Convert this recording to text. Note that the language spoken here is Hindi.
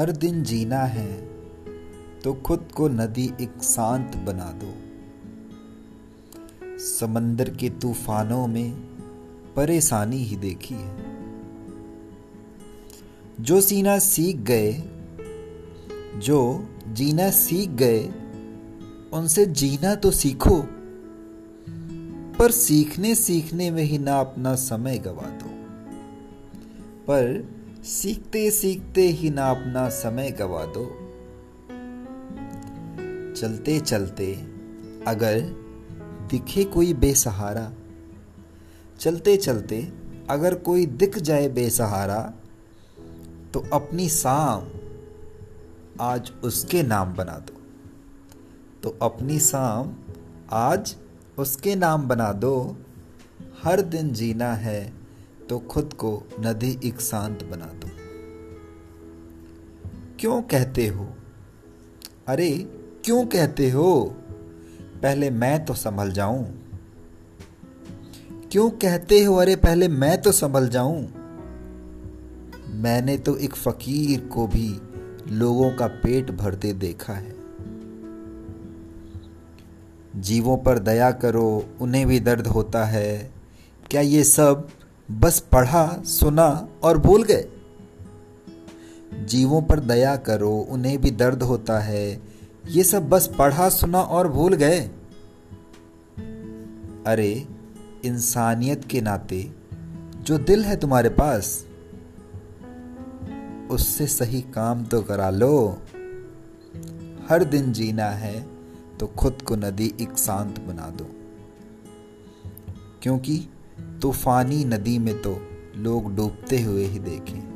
हर दिन जीना है तो खुद को नदी एक शांत बना दो। समंदर के तूफानों में परेशानी ही देखी है। जो सीना सीख गए, जो जीना सीख गए, उनसे जीना तो सीखो, पर सीखने सीखने में ही ना अपना समय गवा दो। पर सीखते सीखते ही ना अपना समय गवा दो। चलते चलते अगर दिखे कोई बेसहारा चलते चलते अगर कोई दिख जाए बेसहारा तो अपनी शाम आज उसके नाम बना दो। तो अपनी शाम आज उसके नाम बना दो। हर दिन जीना है तो खुद को नदी एक शांत बना दो। क्यों कहते हो? अरे, क्यों कहते हो? पहले मैं तो संभल जाऊँ। क्यों कहते हो? अरे, पहले मैं तो संभल जाऊँ। मैंने तो एक फकीर को भी लोगों का पेट भरते देखा है। जीवों पर दया करो, उन्हें भी दर्द होता है। क्या ये सब बस पढ़ा, सुना और भूल गए। जीवों पर दया करो, उन्हें भी दर्द होता है। ये सब बस पढ़ा, सुना और भूल गए। अरे, इंसानियत के नाते, जो दिल है तुम्हारे पास, उससे सही काम तो करा लो। हर दिन जीना है तो खुद को नदी एक शांत बना दो। क्योंकि तूफानी नदी में तो लोग डूबते हुए ही देखें।